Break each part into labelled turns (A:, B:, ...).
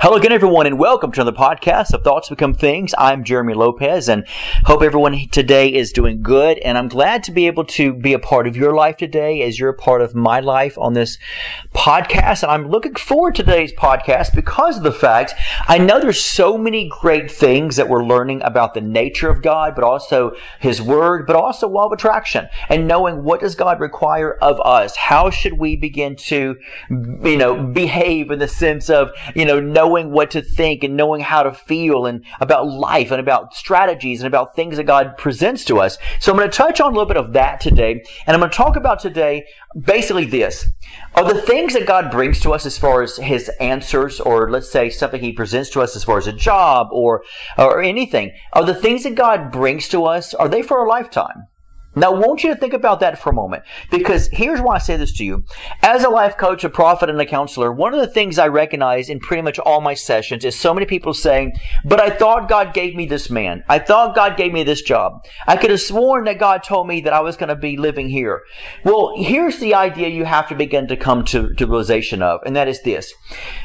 A: Hello again, everyone, and welcome to another podcast of Thoughts Become Things. I'm Jeremy Lopez, and hope everyone today is doing good. And I'm glad to be able to be a part of your life today as you're a part of my life on this podcast. And I'm looking forward to today's podcast because of the fact I know there's so many great things that we're learning about the nature of God, but also His Word, but also law of attraction, and knowing what does God require of us. How should we begin to, you know, behave in the sense of, you know, knowing what to think and knowing how to feel and about life and about strategies and about things that God presents to us. So I'm going to touch on a little bit of that today. And I'm going to talk about today basically this. Are the things that God brings to us as far as his answers or let's say something he presents to us as far as a job or or anything, are the things that God brings to us are they for a lifetime? Now, I want you to think about that for a moment because here's why I say this to you. As a life coach, a prophet, and a counselor, one of the things I recognize in pretty much all my sessions is so many people saying, But I thought God gave me this man. I thought God gave me this job. I could have sworn that God told me that I was going to be living here. Well, here's the idea you have to begin to come to, to realization of, and that is this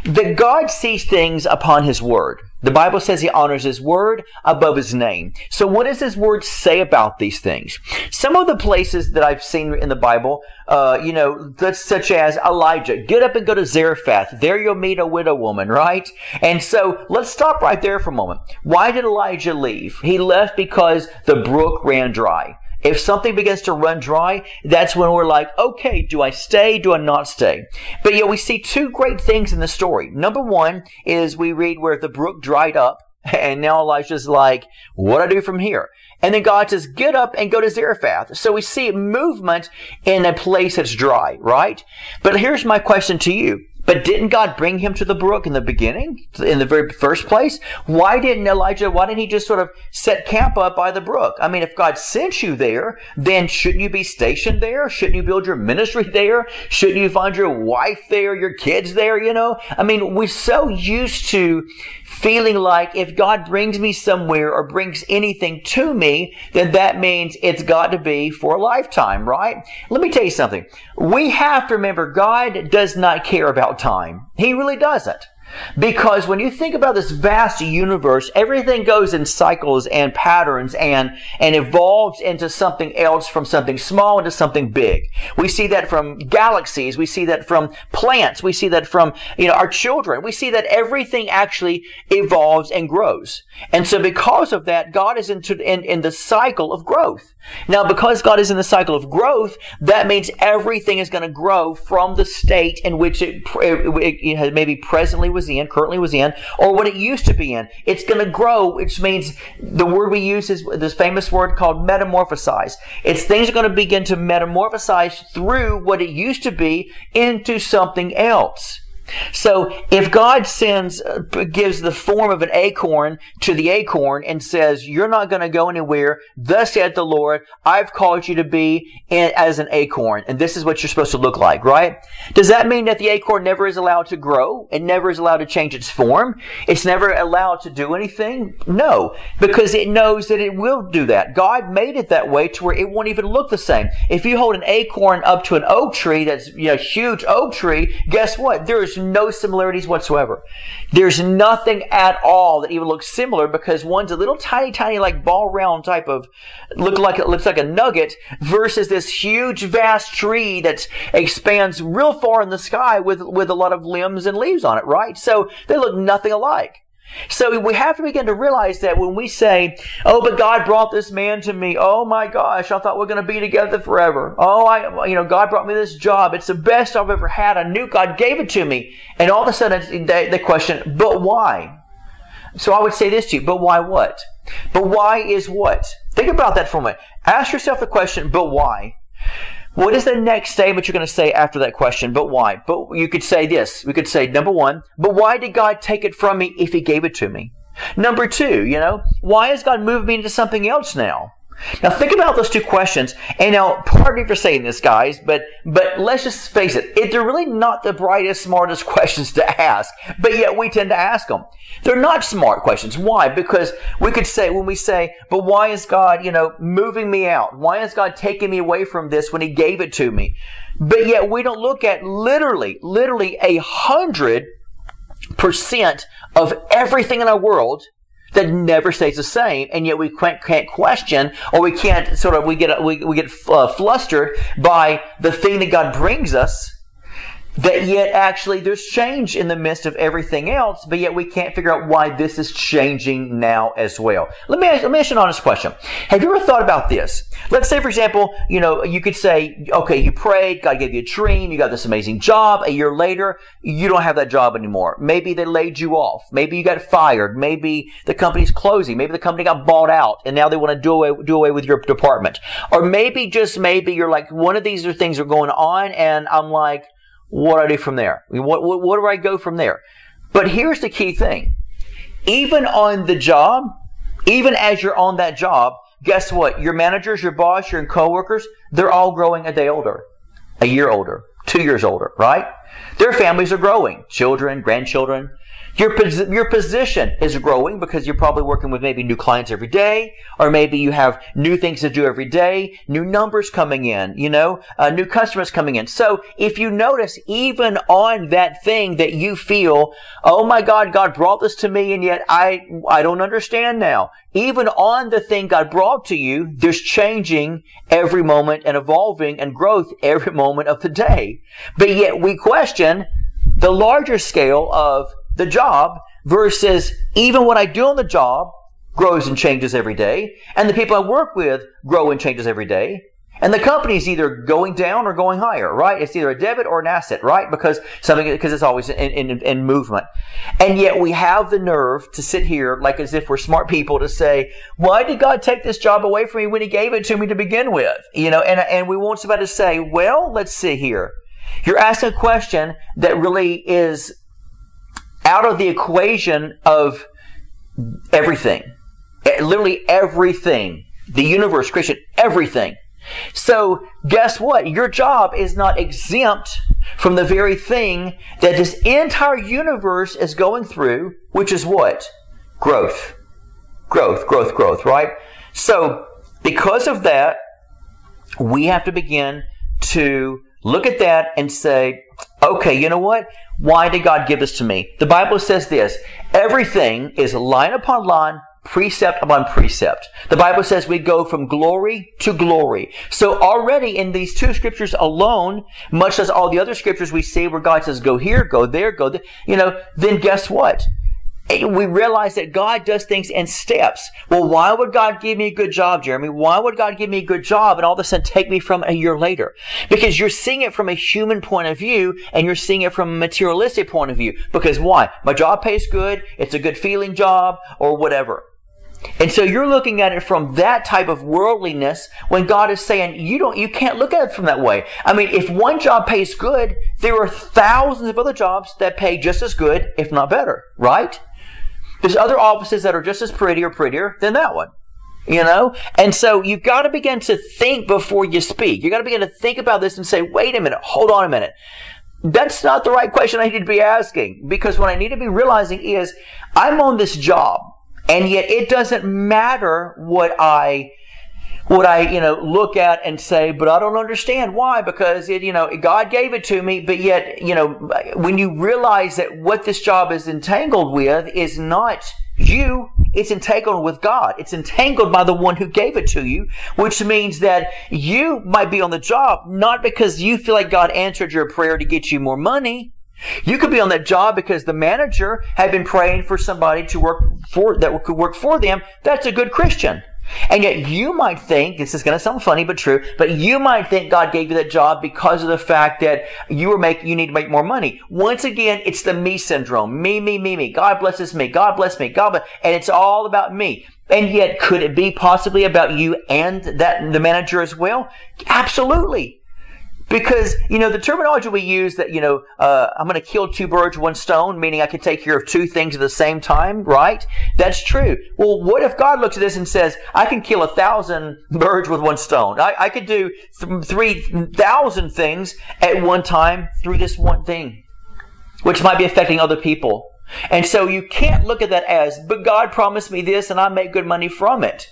A: that God sees things upon His Word. The Bible says he honors his word above his name. So what does his word say about these things? Some of the places that I've seen in the Bible, uh, you know, such as Elijah, get up and go to Zarephath. There you'll meet a widow woman, right? And so let's stop right there for a moment. Why did Elijah leave? He left because the brook ran dry. If something begins to run dry, that's when we're like, okay, do I stay? Do I not stay? But yet we see two great things in the story. Number one is we read where the brook dried up, and now Elijah's like, what do I do from here? And then God says, get up and go to Zarephath. So we see movement in a place that's dry, right? But here's my question to you. But didn't God bring him to the brook in the beginning, in the very first place? Why didn't Elijah, why didn't he just sort of set camp up by the brook? I mean, if God sent you there, then shouldn't you be stationed there? Shouldn't you build your ministry there? Shouldn't you find your wife there, your kids there, you know? I mean, we're so used to feeling like if God brings me somewhere or brings anything to me, then that means it's got to be for a lifetime, right? Let me tell you something. We have to remember God does not care about time. He really doesn't. Because when you think about this vast universe, everything goes in cycles and patterns and, and evolves into something else from something small into something big. We see that from galaxies. We see that from plants. We see that from, you know, our children. We see that everything actually evolves and grows. And so because of that, God is in, in the cycle of growth. Now, because God is in the cycle of growth, that means everything is going to grow from the state in which it, it, it maybe presently was in, currently was in, or what it used to be in. It's going to grow, which means the word we use is this famous word called metamorphosize. It's things are going to begin to metamorphosize through what it used to be into something else. So if God sends, uh, gives the form of an acorn to the acorn and says, you're not going to go anywhere, thus saith the Lord, I've called you to be as an acorn, and this is what you're supposed to look like, right? Does that mean that the acorn never is allowed to grow? It never is allowed to change its form? It's never allowed to do anything? No, because it knows that it will do that. God made it that way to where it won't even look the same. If you hold an acorn up to an oak tree that's, you know, huge oak tree, guess what? There is no similarities whatsoever. There's nothing at all that even looks similar because one's a little tiny, tiny, like ball round type of look like it looks like a nugget versus this huge, vast tree that expands real far in the sky with with a lot of limbs and leaves on it. Right? So they look nothing alike. So we have to begin to realize that when we say, "Oh, but God brought this man to me. Oh my gosh, I thought we are going to be together forever. Oh, I, you know, God brought me this job. It's the best I've ever had. I knew God gave it to me." And all of a sudden, they question, "But why?" So I would say this to you, "But why what? But why is what?" Think about that for a moment. Ask yourself the question, "But why?" What is the next statement you're going to say after that question? But why? But you could say this. We could say, number one, but why did God take it from me if He gave it to me? Number two, you know, why has God moved me into something else now? Now think about those two questions. And now, pardon me for saying this, guys, but but let's just face it, it they're really not the brightest, smartest questions to ask, but yet we tend to ask them. They're not smart questions. Why? Because we could say when we say, "But why is God, you know, moving me out? Why is God taking me away from this when He gave it to me?" But yet we don't look at literally, literally a hundred percent of everything in our world that never stays the same, and yet we can't, question or we can't sort of we get we, we get uh, flustered by the thing that God brings us that yet actually there's change in the midst of everything else, but yet we can't figure out why this is changing now as well. Let me ask, let me ask you an honest question. Have you ever thought about this? Let's say, for example, you know, you could say, okay, you prayed, God gave you a dream, you got this amazing job. A year later, you don't have that job anymore. Maybe they laid you off. Maybe you got fired. Maybe the company's closing. Maybe the company got bought out and now they want to do away, do away with your department. Or maybe just maybe you're like, one of these are things are going on and I'm like, what do I do from there? I mean, what, what, what do I go from there? But here's the key thing. Even on the job, even as you're on that job, guess what? Your managers, your boss, your coworkers, they're all growing a day older, a year older, two years older, right? Their families are growing. Children, grandchildren, your, your position is growing because you're probably working with maybe new clients every day, or maybe you have new things to do every day, new numbers coming in, you know, uh, new customers coming in. So if you notice, even on that thing that you feel, oh my God, God brought this to me, and yet I, I don't understand now. Even on the thing God brought to you, there's changing every moment and evolving and growth every moment of the day. But yet we question the larger scale of the job versus even what I do on the job grows and changes every day, and the people I work with grow and changes every day. And the company is either going down or going higher, right? It's either a debit or an asset, right? Because something, because it's always in, in, in movement. And yet we have the nerve to sit here like as if we're smart people to say, why did God take this job away from me when he gave it to me to begin with? You know, and, and we want somebody to say, well, let's see here. You're asking a question that really is out of the equation of everything. Eh, literally everything. The universe, Christian, everything. So, guess what? Your job is not exempt from the very thing that this entire universe is going through, which is what? Growth. Growth, growth, growth, right? So, because of that, we have to begin to look at that and say, okay, you know what? Why did God give this to me? The Bible says this everything is line upon line, precept upon precept. The Bible says we go from glory to glory. So already in these two scriptures alone, much as all the other scriptures we see where God says go here, go there, go there, you know, then guess what? We realize that God does things in steps. Well, why would God give me a good job, Jeremy? Why would God give me a good job and all of a sudden take me from a year later? Because you're seeing it from a human point of view and you're seeing it from a materialistic point of view. Because why? My job pays good, it's a good feeling job, or whatever. And so you're looking at it from that type of worldliness when God is saying you don't you can't look at it from that way. I mean, if one job pays good, there are thousands of other jobs that pay just as good, if not better, right? There's other offices that are just as pretty or prettier than that one. You know? And so you've got to begin to think before you speak. You've got to begin to think about this and say, wait a minute, hold on a minute. That's not the right question I need to be asking. Because what I need to be realizing is I'm on this job. And yet it doesn't matter what I would I, you know, look at and say, but I don't understand why, because it, you know, God gave it to me, but yet, you know, when you realize that what this job is entangled with is not you, it's entangled with God. It's entangled by the one who gave it to you, which means that you might be on the job not because you feel like God answered your prayer to get you more money. You could be on that job because the manager had been praying for somebody to work for that could work for them. That's a good Christian. And yet you might think, this is going to sound funny but true, but you might think God gave you that job because of the fact that you were making, you need to make more money. Once again, it's the me syndrome. Me, me, me, me. God blesses me. God bless me. God bless, and it's all about me. And yet, could it be possibly about you and that the manager as well? Absolutely. Because, you know, the terminology we use that, you know, uh, I'm going to kill two birds with one stone, meaning I can take care of two things at the same time, right? That's true. Well, what if God looks at this and says, I can kill a thousand birds with one stone? I, I could do th- 3,000 things at one time through this one thing, which might be affecting other people. And so you can't look at that as, but God promised me this and I make good money from it.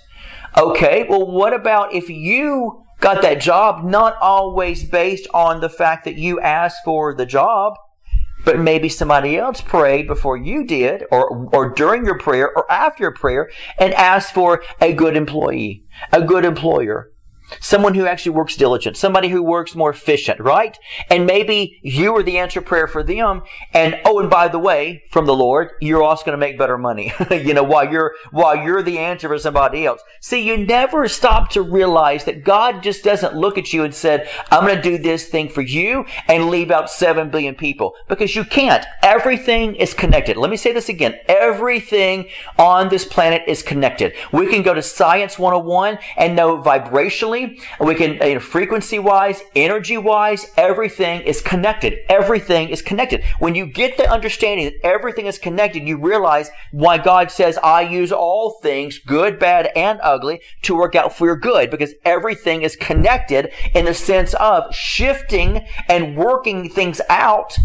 A: Okay, well, what about if you got that job not always based on the fact that you asked for the job, but maybe somebody else prayed before you did, or, or during your prayer, or after your prayer, and asked for a good employee, a good employer, Someone who actually works diligent, somebody who works more efficient, right? And maybe you were the answer prayer for them. And oh, and by the way, from the Lord, you're also going to make better money. you know, while you're while you're the answer for somebody else. See, you never stop to realize that God just doesn't look at you and said, "I'm going to do this thing for you and leave out seven billion people," because you can't. Everything is connected. Let me say this again: everything on this planet is connected. We can go to Science 101 and know vibrationally we can, uh, you know, frequency wise, energy wise, everything is connected. Everything is connected. When you get the understanding that everything is connected, you realize why God says, I use all things, good, bad, and ugly, to work out for your good, because everything is connected in the sense of shifting and working things out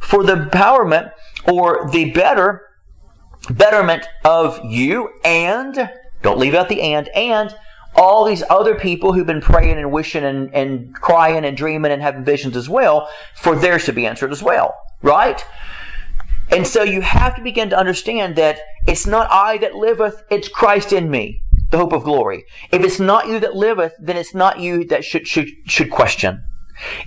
A: for the empowerment or the better betterment of you and don't leave out the and and all these other people who've been praying and wishing and, and crying and dreaming and having visions as well for theirs to be answered as well, right? And so you have to begin to understand that it's not I that liveth, it's Christ in me, the hope of glory. If it's not you that liveth, then it's not you that should, should, should question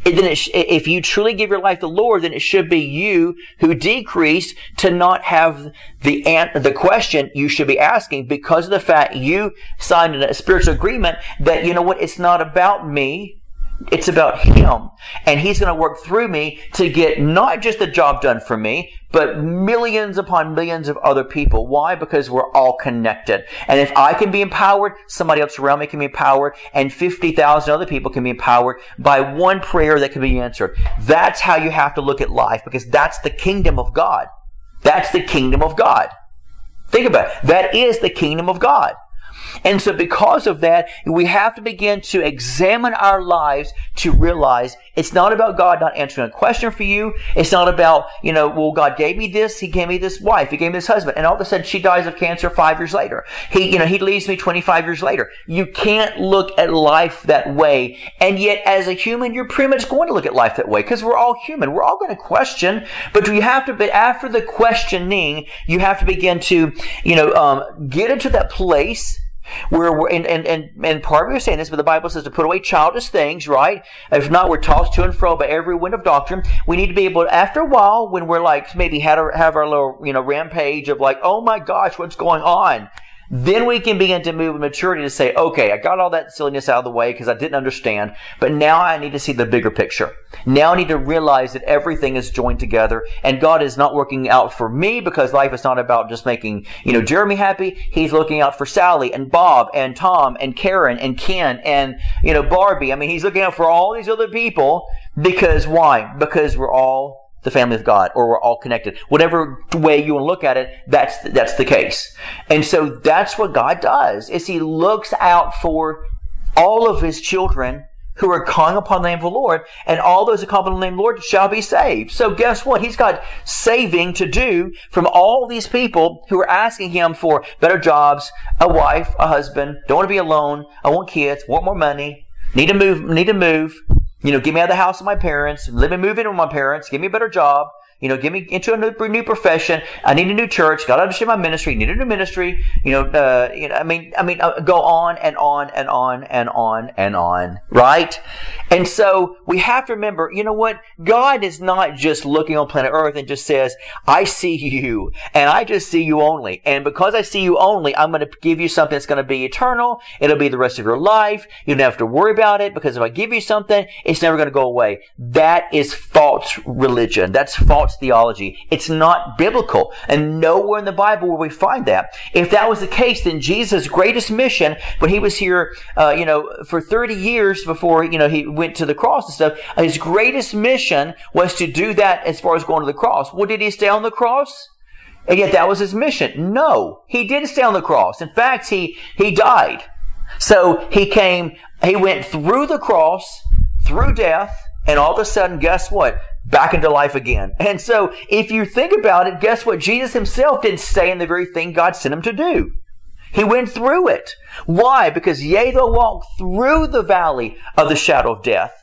A: then if you truly give your life to the Lord, then it should be you who decrease to not have the the question you should be asking because of the fact you signed a spiritual agreement that you know what it's not about me it's about Him. And He's going to work through me to get not just the job done for me, but millions upon millions of other people. Why? Because we're all connected. And if I can be empowered, somebody else around me can be empowered, and 50,000 other people can be empowered by one prayer that can be answered. That's how you have to look at life because that's the kingdom of God. That's the kingdom of God. Think about it. That is the kingdom of God. And so because of that, we have to begin to examine our lives to realize it's not about God not answering a question for you. It's not about, you know, well, God gave me this. He gave me this wife. He gave me this husband. And all of a sudden she dies of cancer five years later. He, you know, he leaves me 25 years later. You can't look at life that way. And yet as a human, you're pretty much going to look at life that way because we're all human. We're all going to question, but you have to, but after the questioning, you have to begin to, you know, um, get into that place we're, and, and, and, and part of you saying this, but the Bible says to put away childish things, right? If not, we're tossed to and fro by every wind of doctrine. We need to be able to, after a while, when we're like, maybe had our, have our little, you know, rampage of like, oh my gosh, what's going on? Then we can begin to move with maturity to say, okay, I got all that silliness out of the way because I didn't understand, but now I need to see the bigger picture. Now I need to realize that everything is joined together and God is not working out for me because life is not about just making, you know, Jeremy happy. He's looking out for Sally and Bob and Tom and Karen and Ken and, you know, Barbie. I mean, he's looking out for all these other people because why? Because we're all the family of God, or we're all connected. Whatever way you want to look at it, that's that's the case. And so that's what God does: is He looks out for all of His children who are calling upon the name of the Lord, and all those who call upon the name of the Lord shall be saved. So guess what? He's got saving to do from all these people who are asking Him for better jobs, a wife, a husband, don't want to be alone, I want kids, want more money, need to move, need to move, you know, get me out of the house of my parents, let me move in with my parents, give me a better job, you know, get me into a new, new profession. I need a new church. Got to understand my ministry. Need a new ministry. You know, uh, you know. I mean, I mean, uh, go on and on and on and on and on. Right? And so we have to remember. You know what? God is not just looking on planet Earth and just says, "I see you, and I just see you only." And because I see you only, I'm going to give you something that's going to be eternal. It'll be the rest of your life. You don't have to worry about it because if I give you something, it's never going to go away. That is false religion. That's false theology. It's not biblical. And nowhere in the Bible will we find that. If that was the case, then Jesus' greatest mission when he was here, uh, you know, for 30 years before, you know, he went to the cross and stuff, his greatest mission was to do that as far as going to the cross. Well, did he stay on the cross? And yet that was his mission. No, he didn't stay on the cross. In fact, he, he died. So he came, he went through the cross, through death, and all of a sudden, guess what? Back into life again. And so, if you think about it, guess what? Jesus himself didn't stay in the very thing God sent him to do. He went through it. Why? Because yea, they'll walk through the valley of the shadow of death.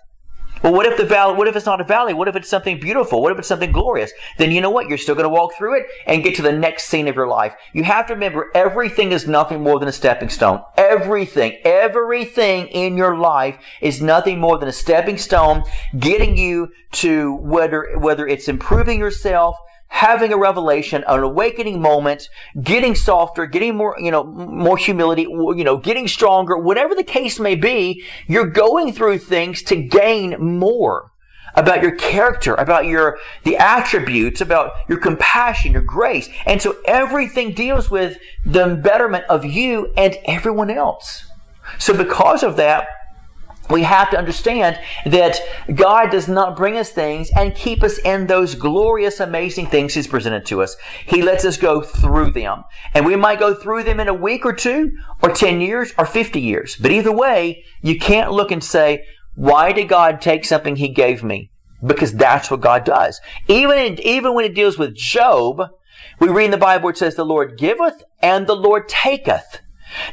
A: Well, what if the valley, what if it's not a valley? What if it's something beautiful? What if it's something glorious? Then you know what? You're still going to walk through it and get to the next scene of your life. You have to remember everything is nothing more than a stepping stone. Everything, everything in your life is nothing more than a stepping stone getting you to whether, whether it's improving yourself, having a revelation, an awakening moment, getting softer, getting more, you know, more humility, you know, getting stronger, whatever the case may be, you're going through things to gain more about your character, about your, the attributes, about your compassion, your grace. And so everything deals with the betterment of you and everyone else. So because of that, we have to understand that God does not bring us things and keep us in those glorious, amazing things He's presented to us. He lets us go through them. And we might go through them in a week or two, or 10 years, or 50 years. But either way, you can't look and say, why did God take something He gave me? Because that's what God does. Even, in, even when it deals with Job, we read in the Bible where it says, the Lord giveth and the Lord taketh.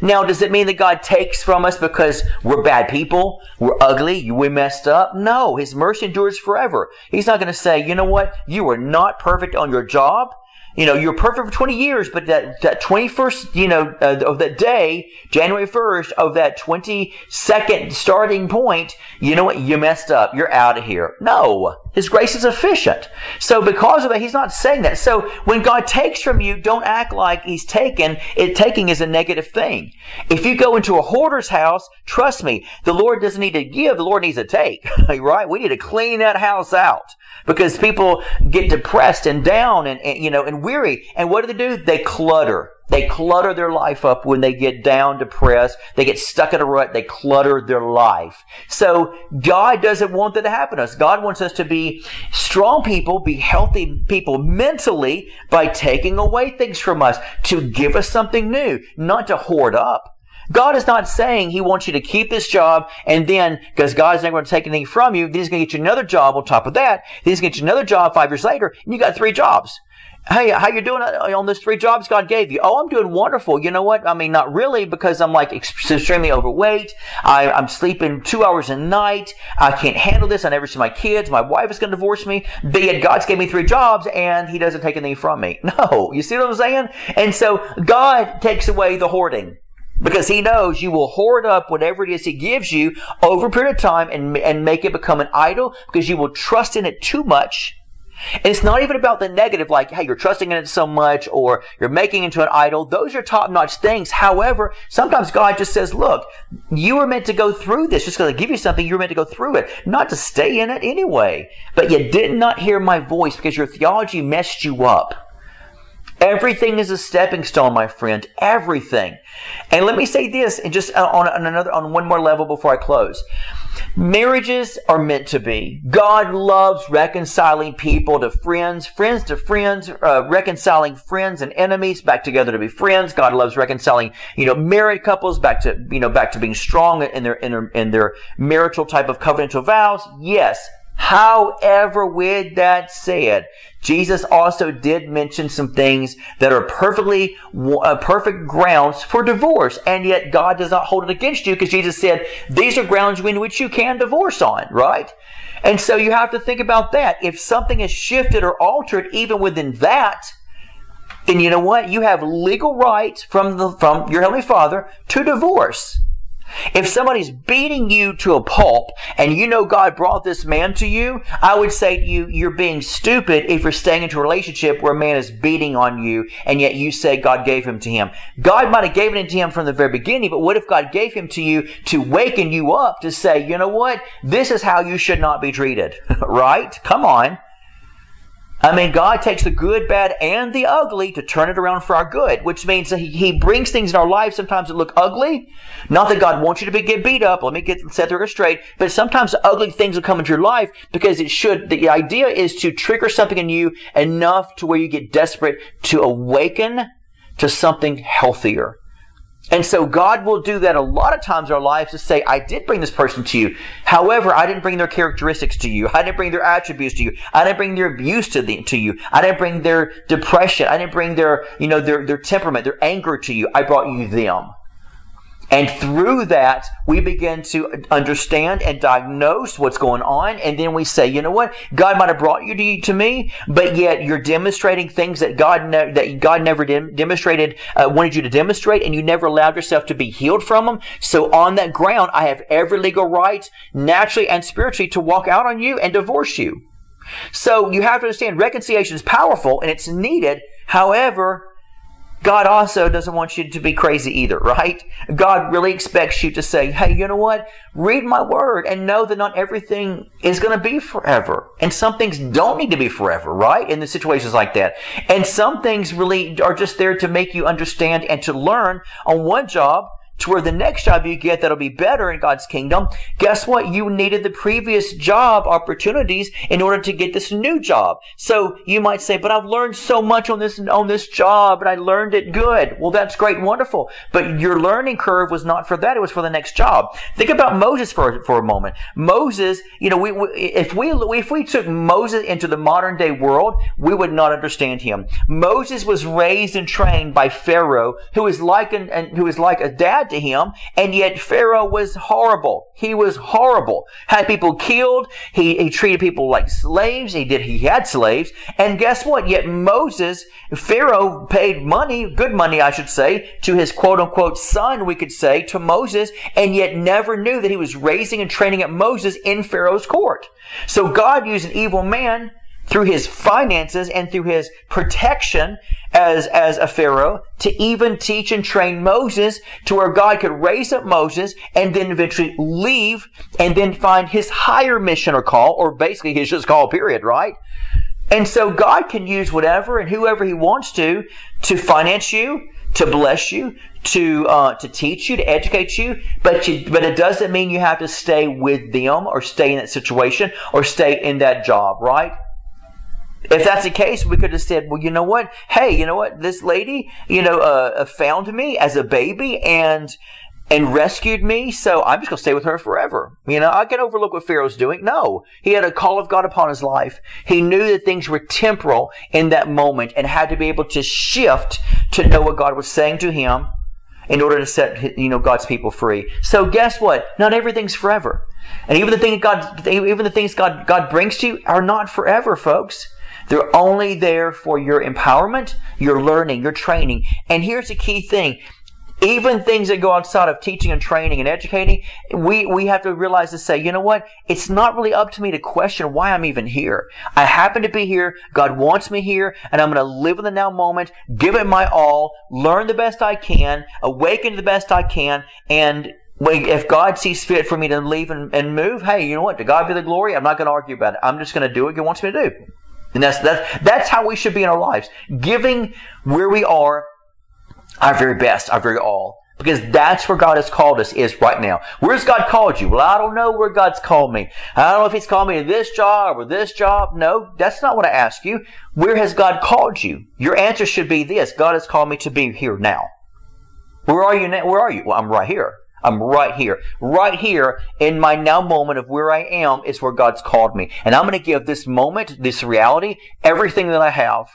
A: Now, does it mean that God takes from us because we're bad people, we're ugly, we messed up? No, His mercy endures forever. He's not going to say, you know what, you are not perfect on your job, you know, you're perfect for 20 years, but that, that 21st, you know, uh, of that day, January 1st, of that 22nd starting point, you know what? You messed up. You're out of here. No. His grace is efficient. So because of that, he's not saying that. So when God takes from you, don't act like he's taken. It taking is a negative thing. If you go into a hoarder's house, trust me, the Lord doesn't need to give, the Lord needs to take. right? We need to clean that house out because people get depressed and down and, and, you know and weary. And what do they do? They clutter. They clutter their life up when they get down depressed. They get stuck in a rut. They clutter their life. So god doesn't want that to happen to us. God wants us to be strong people be healthy people mentally by taking away things from us to give us something new not to hoard up. God is not saying He wants you to keep this job and then, because God's not going to take anything from you, then He's going to get you another job on top of that. Then He's going to get you another job five years later, and you got three jobs. Hey, how you doing uh, on those three jobs God gave you? Oh, I'm doing wonderful. You know what? I mean, not really because I'm like extremely overweight. I, am sleeping two hours a night. I can't handle this. I never see my kids. My wife is going to divorce me. But yet God's gave me three jobs and He doesn't take anything from me. No, you see what I'm saying? And so God takes away the hoarding because he knows you will hoard up whatever it is he gives you over a period of time and, and make it become an idol because you will trust in it too much. And it's not even about the negative, like, hey, you're trusting in it so much or you're making into an idol. Those are top notch things. However, sometimes God just says, look, you were meant to go through this. Just because I give you something, you were meant to go through it, not to stay in it anyway. But you did not hear my voice because your theology messed you up. Everything is a stepping stone, my friend. Everything. And let me say this, and just uh, on, on another, on one more level before I close. Marriages are meant to be. God loves reconciling people to friends, friends to friends, uh, reconciling friends and enemies back together to be friends. God loves reconciling, you know, married couples back to, you know, back to being strong in their, in their, in their marital type of covenantal vows. Yes, However, with that said, Jesus also did mention some things that are perfectly uh, perfect grounds for divorce, and yet God does not hold it against you because Jesus said these are grounds in which you can divorce on, right? And so you have to think about that. If something is shifted or altered, even within that, then you know what? You have legal rights from the from your heavenly Father to divorce. If somebody's beating you to a pulp and you know God brought this man to you, I would say to you, you're being stupid if you're staying into a relationship where a man is beating on you and yet you say God gave him to him. God might have given it to him from the very beginning, but what if God gave him to you to waken you up to say, you know what? This is how you should not be treated, right? Come on. I mean, God takes the good, bad, and the ugly to turn it around for our good, which means that he, he brings things in our life sometimes that look ugly. Not that God wants you to be, get beat up. Let me get set the record straight. But sometimes ugly things will come into your life because it should. The idea is to trigger something in you enough to where you get desperate to awaken to something healthier. And so God will do that a lot of times in our lives to say, I did bring this person to you. However, I didn't bring their characteristics to you. I didn't bring their attributes to you. I didn't bring their abuse to, the, to you. I didn't bring their depression. I didn't bring their, you know, their, their temperament, their anger to you. I brought you them. And through that, we begin to understand and diagnose what's going on. And then we say, you know what? God might have brought you to, to me, but yet you're demonstrating things that God, ne- that God never dem- demonstrated, uh, wanted you to demonstrate, and you never allowed yourself to be healed from them. So on that ground, I have every legal right, naturally and spiritually, to walk out on you and divorce you. So you have to understand reconciliation is powerful and it's needed. However, God also doesn't want you to be crazy either, right? God really expects you to say, hey, you know what? Read my word and know that not everything is going to be forever. And some things don't need to be forever, right? In the situations like that. And some things really are just there to make you understand and to learn on one job to where the next job you get that'll be better in God's kingdom, guess what? You needed the previous job opportunities in order to get this new job. So you might say, but I've learned so much on this, on this job and I learned it good. Well, that's great wonderful. But your learning curve was not for that. It was for the next job. Think about Moses for, for a moment. Moses, you know, we, we, if we, if we took Moses into the modern day world, we would not understand him. Moses was raised and trained by Pharaoh, who is like an, and who is like a dad to him, and yet Pharaoh was horrible. He was horrible. Had people killed. He, he treated people like slaves. He did. He had slaves. And guess what? Yet Moses, Pharaoh paid money, good money, I should say, to his quote unquote son, we could say, to Moses, and yet never knew that he was raising and training up Moses in Pharaoh's court. So God used an evil man through his finances and through his protection as, as a Pharaoh to even teach and train Moses to where God could raise up Moses and then eventually leave and then find his higher mission or call, or basically his just call period, right? And so God can use whatever and whoever he wants to to finance you, to bless you, to uh, to teach you, to educate you, but you, but it doesn't mean you have to stay with them or stay in that situation or stay in that job, right? If that's the case, we could have said, well, you know what? Hey, you know what? This lady, you know, uh, uh found me as a baby and and rescued me, so I'm just going to stay with her forever. You know, I can overlook what Pharaoh's doing. No, he had a call of God upon his life. He knew that things were temporal in that moment and had to be able to shift to know what God was saying to him in order to set you know God's people free. So guess what? Not everything's forever, and even the things God, even the things God God brings to you are not forever, folks. They're only there for your empowerment, your learning, your training. And here's the key thing. Even things that go outside of teaching and training and educating, we, we have to realize to say, you know what? It's not really up to me to question why I'm even here. I happen to be here. God wants me here and I'm going to live in the now moment, give it my all, learn the best I can, awaken the best I can, and if God sees fit for me to leave and, and move, hey, you know what? To God be the glory. I'm not going to argue about it. I'm just going to do what He wants me to do. And that's, that's, that's how we should be in our lives. Giving where we are our very best, our very all. Because that's where God has called us is right now. Where's God called you? Well, I don't know where God's called me. I don't know if He's called me to this job or this job. No, that's not what I ask you. Where has God called you? Your answer should be this. God has called me to be here now. Where are you now? Where are you? Well, I'm right here. I'm right here. Right here in my now moment of where I am is where God's called me. And I'm going to give this moment, this reality, everything that I have.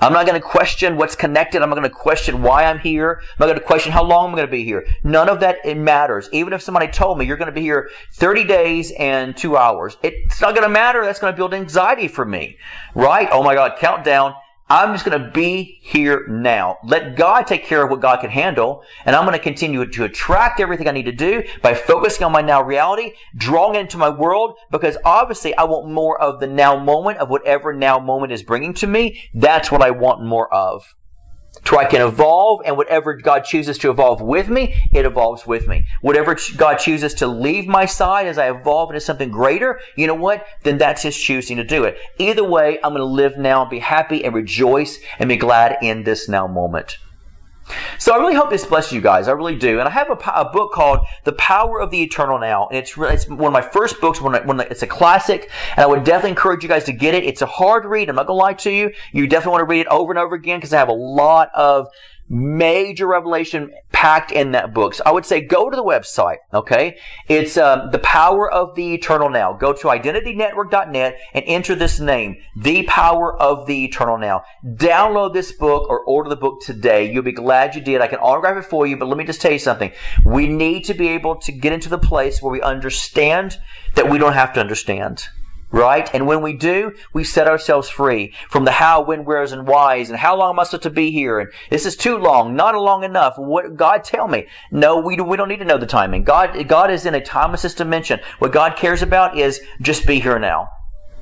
A: I'm not going to question what's connected. I'm not going to question why I'm here. I'm not going to question how long I'm going to be here. None of that it matters. Even if somebody told me you're going to be here 30 days and two hours, it's not going to matter. That's going to build anxiety for me, right? Oh my God, countdown. I'm just going to be here now. Let God take care of what God can handle, and I'm going to continue to attract everything I need to do by focusing on my now reality, drawing into my world, because obviously I want more of the now moment of whatever now moment is bringing to me. That's what I want more of. To I can evolve, and whatever God chooses to evolve with me, it evolves with me. Whatever God chooses to leave my side as I evolve into something greater, you know what? Then that's His choosing to do it. Either way, I'm going to live now be happy and rejoice and be glad in this now moment. So I really hope this blesses you guys. I really do. And I have a, a, book called The Power of the Eternal Now. And it's, it's one of my first books. When, I, when it's a classic. And I would definitely encourage you guys to get it. It's a hard read. I'm not going to lie to you. You definitely want to read it over and over again because I have a lot of major revelation packed in that book. So I would say go to the website, okay? It's um, The Power of the Eternal Now. Go to identitynetwork.net and enter this name, The Power of the Eternal Now. Download this book or order the book today. You'll be glad you did. I can autograph it for you, but let me just tell you something. We need to be able to get into the place where we understand that we don't have to understand right? And when we do, we set ourselves free from the how, when, where's, and whys, and how long am I supposed to be here? And this is too long, not long enough. What God tell me? No, we we don't need to know the timing. God God is in a timeless dimension. What God cares about is just be here now.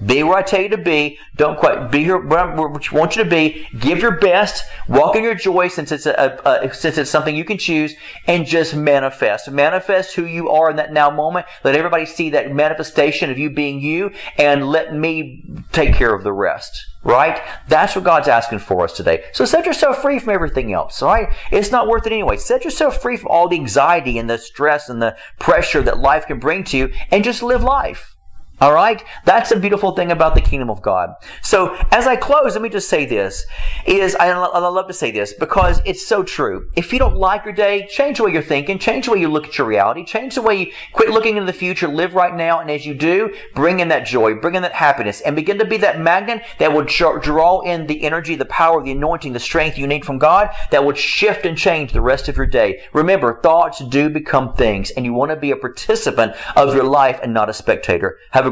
A: Be where I tell you to be. Don't quite be here where I want you to be. Give your best. Walk in your joy since it's a, a, a, since it's something you can choose, and just manifest. Manifest who you are in that now moment. Let everybody see that manifestation of you being you, and let me take care of the rest. Right? That's what God's asking for us today. So set yourself free from everything else. Right? It's not worth it anyway. Set yourself free from all the anxiety and the stress and the pressure that life can bring to you, and just live life. All right? That's a beautiful thing about the kingdom of God. So, as I close, let me just say this is I, I love to say this because it's so true. If you don't like your day, change the way you're thinking, change the way you look at your reality, change the way you quit looking into the future, live right now, and as you do, bring in that joy, bring in that happiness, and begin to be that magnet that will draw in the energy, the power, the anointing, the strength you need from God that would shift and change the rest of your day. Remember, thoughts do become things, and you want to be a participant of your life and not a spectator. Have a